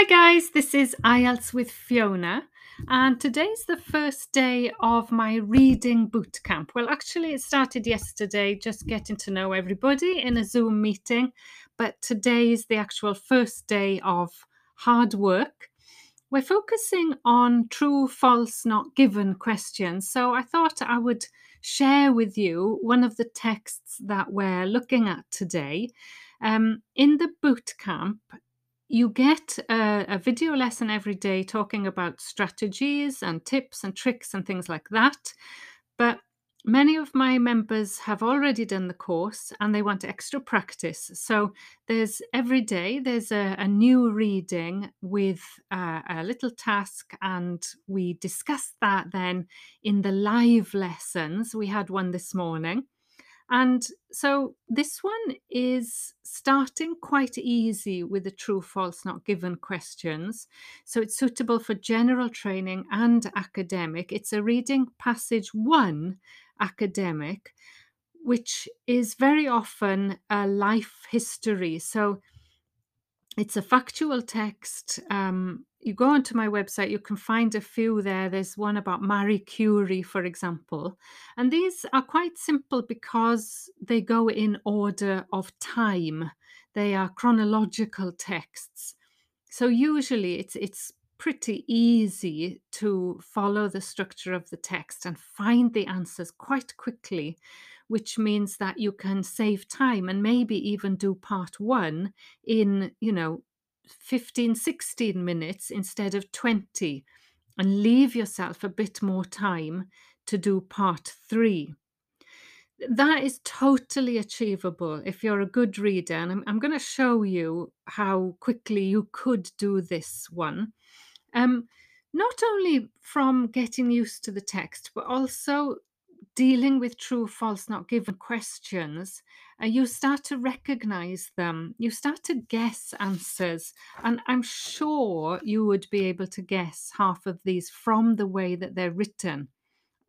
Hi guys, this is IELTS with Fiona, and today's the first day of my reading boot camp. Well, actually, it started yesterday, just getting to know everybody in a Zoom meeting, but today is the actual first day of hard work. We're focusing on true, false, not given questions, so I thought I would share with you one of the texts that we're looking at today. Um, in the boot camp, you get a, a, video lesson every day talking about strategies and tips and tricks and things like that. But many of my members have already done the course and they want extra practice. So there's every day there's a, a new reading with a, a little task, and we discuss that then in the live lessons. We had one this morning. And so this one is starting quite easy with the true, false, not given questions. So it's suitable for general training and academic. It's a reading passage one academic, which is very often a life history. So it's a factual text. Um, you go onto my website, you can find a few there. There's one about Marie Curie, for example. And these are quite simple because they go in order of time. They are chronological texts. So usually it's it's pretty easy to follow the structure of the text and find the answers quite quickly which means that you can save time and maybe even do part one in, you know, 15, 16 minutes instead of 20 and leave yourself a bit more time to do part three. That is totally achievable if you're a good reader. And I'm, I'm going to show you how quickly you could do this one. Um, not only from getting used to the text, but also dealing with true, false, not given questions, uh, you start to recognize them. You start to guess answers. And I'm sure you would be able to guess half of these from the way that they're written.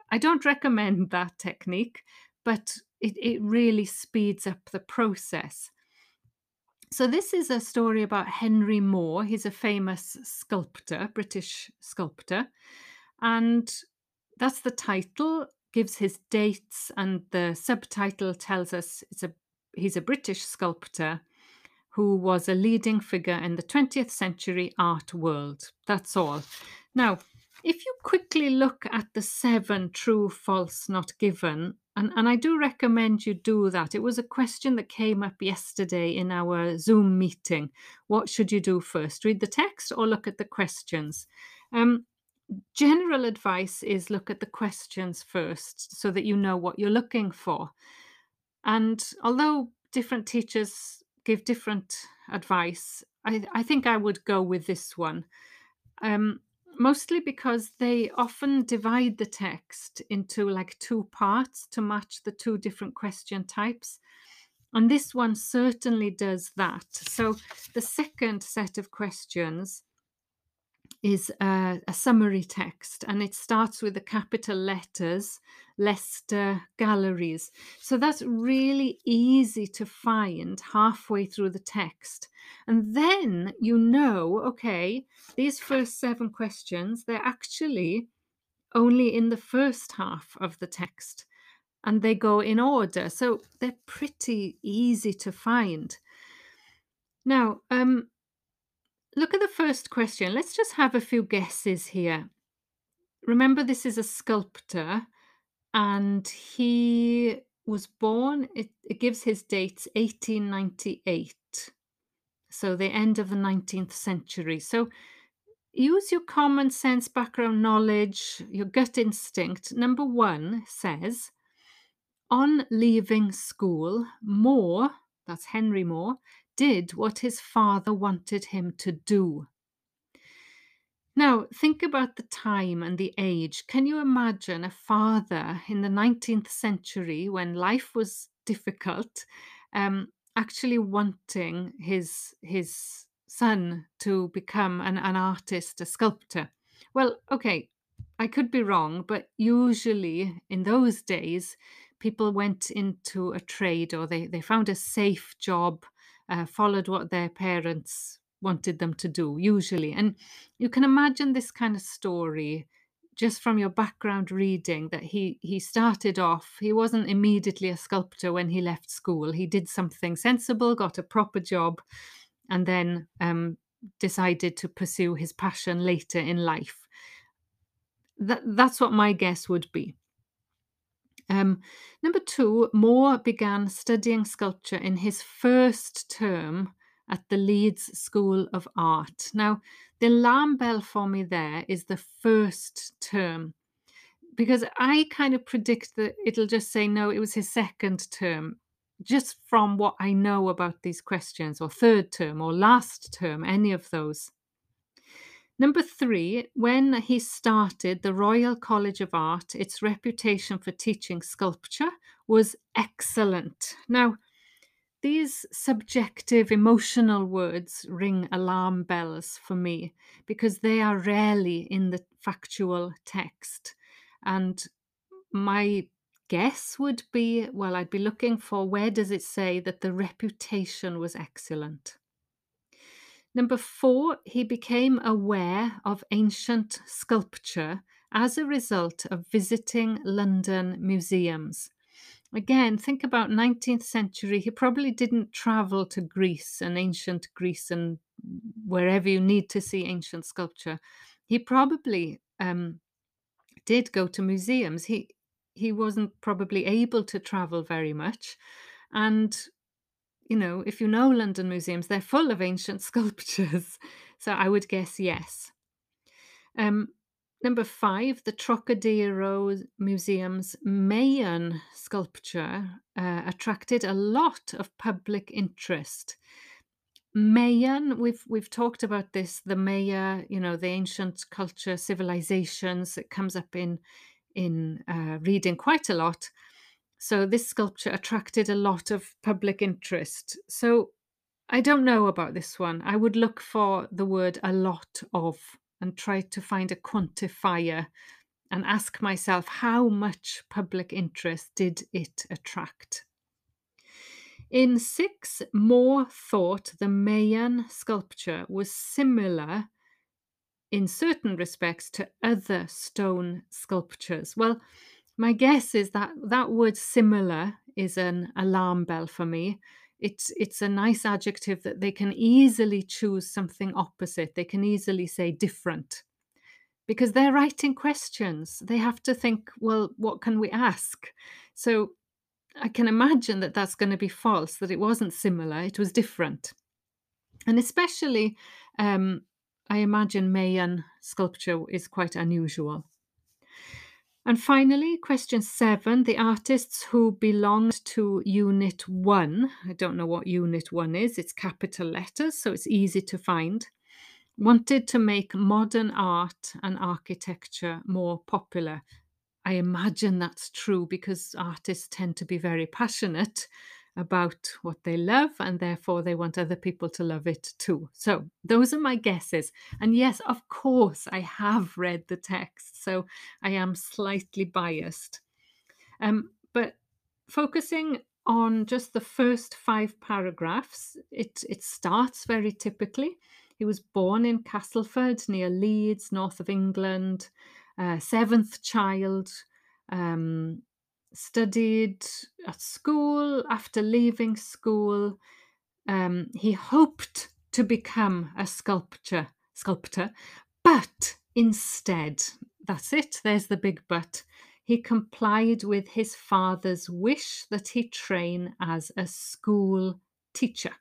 I don't recommend that technique, but it, it really speeds up the process. So, this is a story about Henry Moore. He's a famous sculptor, British sculptor. And that's the title gives his dates, and the subtitle tells us it's a he's a British sculptor who was a leading figure in the 20th century art world. That's all. Now, if you quickly look at the seven true, false, not given, and, and I do recommend you do that. It was a question that came up yesterday in our Zoom meeting. What should you do first? Read the text or look at the questions? Um, general advice is look at the questions first so that you know what you're looking for. And although different teachers give different advice, I, I think I would go with this one. Um, mostly because they often divide the text into like two parts to match the two different question types. And this one certainly does that. So the second set of questions is a, a, summary text and it starts with the capital letters Leicester Galleries. So that's really easy to find halfway through the text. And then you know, okay, these first seven questions, they're actually only in the first half of the text and they go in order. So they're pretty easy to find. Now, um, look at the first question. Let's just have a few guesses here. Remember, this is a sculptor, and he was born, it, it gives his dates 1898. So, the end of the 19th century. So, use your common sense, background knowledge, your gut instinct. Number one says, on leaving school, Moore, that's Henry Moore, did what his father wanted him to do. Now, think about the time and the age. Can you imagine a father in the 19th century when life was difficult, um, actually wanting his, his son to become an, an artist, a sculptor? Well, okay, I could be wrong, but usually in those days, people went into a trade or they, they found a safe job uh, followed what their parents wanted them to do, usually. And you can imagine this kind of story just from your background reading that he he started off he wasn't immediately a sculptor when he left school. He did something sensible got a proper job and then um, decided to pursue his passion later in life. That, that's what my guess would be um, number two, Moore began studying sculpture in his first term at the Leeds School of Art. Now, the alarm bell for me there is the first term because I kind of predict that it'll just say no, it was his second term, just from what I know about these questions, or third term, or last term, any of those. Number three, when he started the Royal College of Art, its reputation for teaching sculpture was excellent. Now, these subjective, emotional words ring alarm bells for me because they are rarely in the factual text. And my guess would be well, I'd be looking for where does it say that the reputation was excellent? Number four, he became aware of ancient sculpture as a result of visiting London museums. Again, think about 19th century. He probably didn't travel to Greece and ancient Greece and wherever you need to see ancient sculpture. He probably um, did go to museums. He he wasn't probably able to travel very much, and you know, if you know London museums, they're full of ancient sculptures. So I would guess yes. Um, number five, the Trocadero Museum's Mayan sculpture uh, attracted a lot of public interest. Mayan, we've we've talked about this. The Maya, you know, the ancient culture civilizations. It comes up in in uh, reading quite a lot. So this sculpture attracted a lot of public interest. So I don't know about this one. I would look for the word a lot of and try to find a quantifier and ask myself how much public interest did it attract? In six, Moore thought the Mayan sculpture was similar in certain respects to other stone sculptures. Well, my guess is that that word similar is an alarm bell for me. It's it's a nice adjective that they can easily choose something opposite. They can easily say different. Because they're writing questions. They have to think, well, what can we ask? So I can imagine that that's going to be false, that it wasn't similar, it was different. And especially, um, I imagine Mayan sculpture is quite unusual. And finally, question seven the artists who belonged to Unit 1, I don't know what Unit 1 is, it's capital letters, so it's easy to find, wanted to make modern art and architecture more popular. I imagine that's true because artists tend to be very passionate about what they love and therefore they want other people to love it too. So, those are my guesses. And yes, of course, I have read the text, so I am slightly biased. Um, but focusing on just the first five paragraphs, it, it starts very typically. He was born in Castleford near Leeds, north of England, uh, seventh child. Um, studied at school. After leaving school, um, he hoped to become a sculptor, sculptor, but instead, that's it. There's the big but. He complied with his father's wish that he train as a school teacher.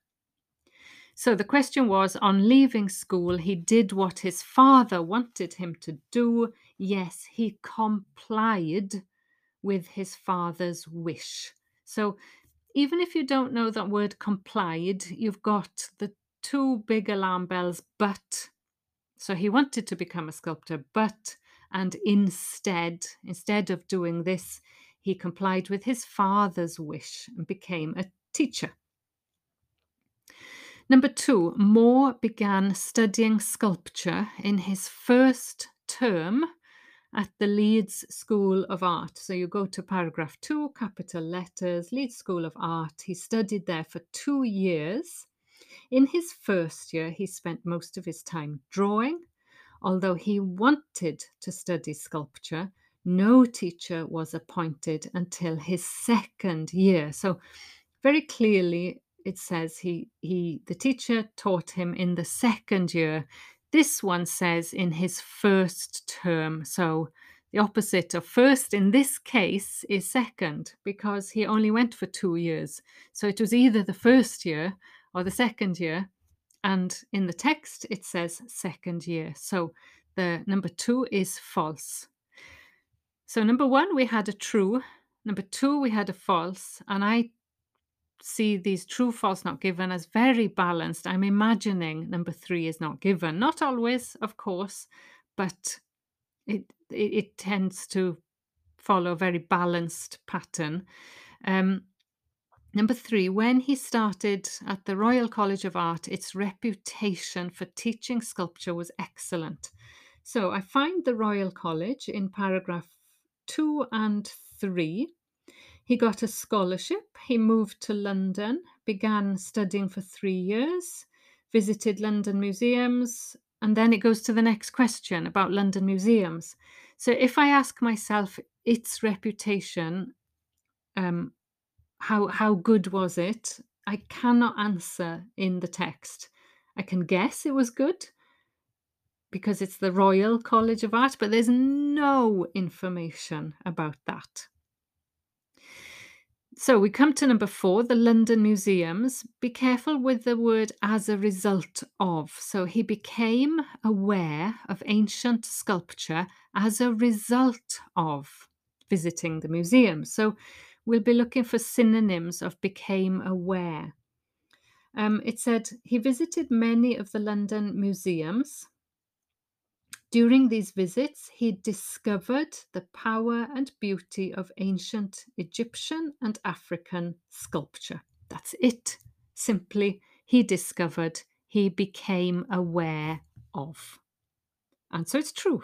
So the question was on leaving school, he did what his father wanted him to do. Yes, he complied with his father's wish. So even if you don't know that word complied, you've got the two big alarm bells, but. So he wanted to become a sculptor, but, and instead, instead of doing this, he complied with his father's wish and became a teacher. Number two, Moore began studying sculpture in his first term at the Leeds School of Art. So you go to paragraph two, capital letters, Leeds School of Art. He studied there for two years. In his first year, he spent most of his time drawing. Although he wanted to study sculpture, no teacher was appointed until his second year. So, very clearly, it says he, he the teacher taught him in the second year. This one says in his first term. So, the opposite of first in this case is second because he only went for two years. So it was either the first year or the second year. And in the text, it says second year. So the number two is false. So number one, we had a true. Number two, we had a false. And I see these true, false, not given as very balanced. I'm imagining number three is not given. Not always, of course, but it, it, it tends to follow a very balanced pattern. Um, number three, when he started at the Royal College of Art, its reputation for teaching sculpture was excellent. So I find the Royal College in paragraph two and three. He got a scholarship. He moved to London, began studying for three years, visited London museums, and then it goes to the next question about London museums. So if I ask myself its reputation, um, how how good was it? I cannot answer in the text. I can guess it was good because it's the Royal College of Art, but there's no information about that. So we come to number four, the London Museums. Be careful with the word as a result of. So he became aware of ancient sculpture as a result of visiting the museum. So we'll be looking for synonyms of became aware. Um, it said he visited many of the London museums during these visits, he discovered the power and beauty of ancient Egyptian and African sculpture. That's it. Simply, he discovered, he became aware of. And so it's true.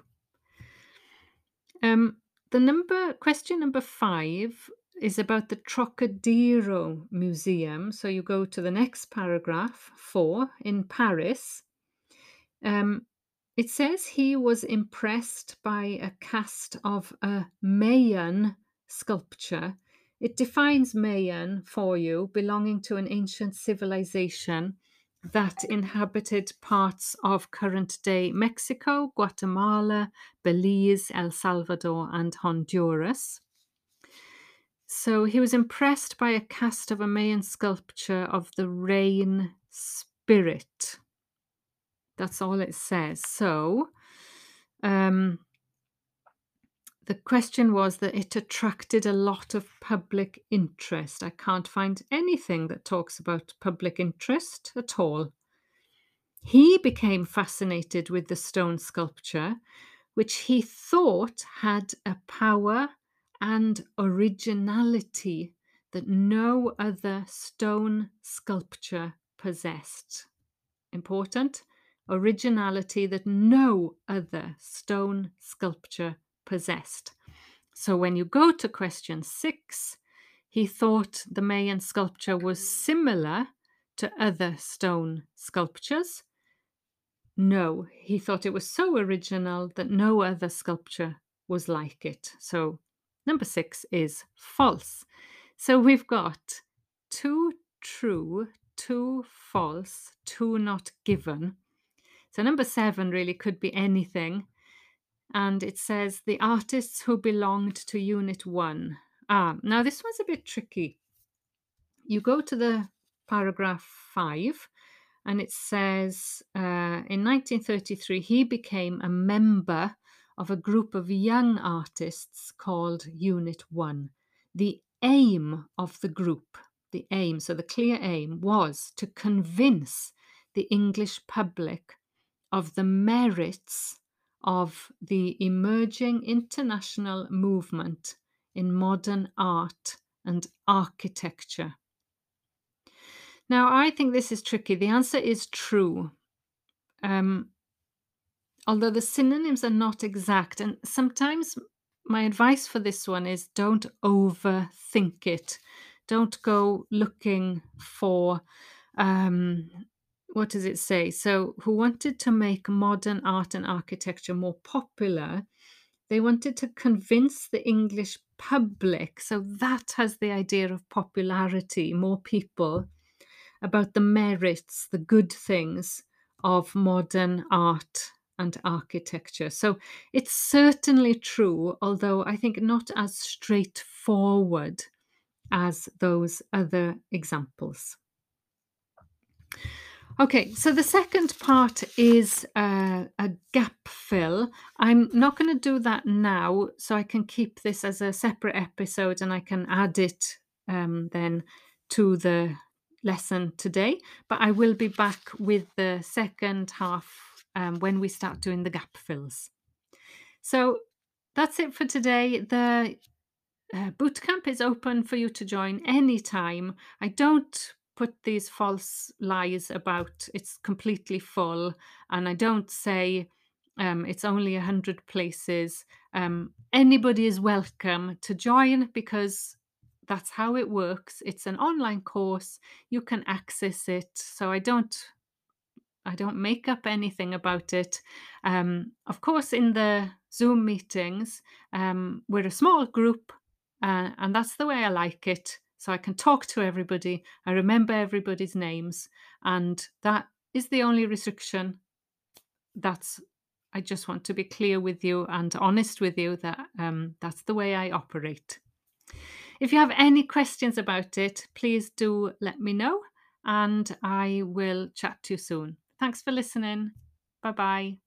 Um, the number question number five is about the Trocadero Museum. So you go to the next paragraph, four, in Paris. Um, it says he was impressed by a cast of a Mayan sculpture. It defines Mayan for you, belonging to an ancient civilization that inhabited parts of current day Mexico, Guatemala, Belize, El Salvador, and Honduras. So he was impressed by a cast of a Mayan sculpture of the rain spirit. That's all it says. So, um, the question was that it attracted a lot of public interest. I can't find anything that talks about public interest at all. He became fascinated with the stone sculpture, which he thought had a power and originality that no other stone sculpture possessed. Important originality that no other stone sculpture possessed. So when you go to question six, he thought the Mayan sculpture was similar to other stone sculptures. No, he thought it was so original that no other sculpture was like it. So number six is false. So we've got two true, two false, two not given. So number seven really could be anything. And it says the artists who belonged to Unit 1. Ah, now this one's a bit tricky. You go to the paragraph 5 and it says uh, in 1933 he became a member of a group of young artists called Unit 1. The aim of the group, the aim, so the clear aim was to convince the English public of the merits of the emerging international movement in modern art and architecture. Now, I think this is tricky. The answer is true. Um, although the synonyms are not exact, and sometimes my advice for this one is don't overthink it. Don't go looking for um, what does it say? So, who wanted to make modern art and architecture more popular. They wanted to convince the English public. So, that has the idea of popularity, more people, about the merits, the good things of modern art and architecture. So, it's certainly true, although I think not as straightforward as those other examples. Okay, so the second part is uh, a gap fill. I'm not going to do that now, so I can keep this as a separate episode and I can add it um, then to the lesson today. But I will be back with the second half um, when we start doing the gap fills. So that's it for today. The uh, bootcamp is open for you to join anytime. I don't put these false lies about it's completely full, and I don't say um, it's only 100 places. Um, anybody is welcome to join because that's how it works. It's an online course. You can access it. So I don't I don't make up anything about it. Um, of course, in the Zoom meetings, um, we're a small group, uh, and that's the way I like it. So I can talk to everybody. I remember everybody's names, and that is the only restriction. That's I just want to be clear with you and honest with you that um, that's the way I operate. If you have any questions about it, please do let me know, and I will chat to you soon. Thanks for listening. Bye bye.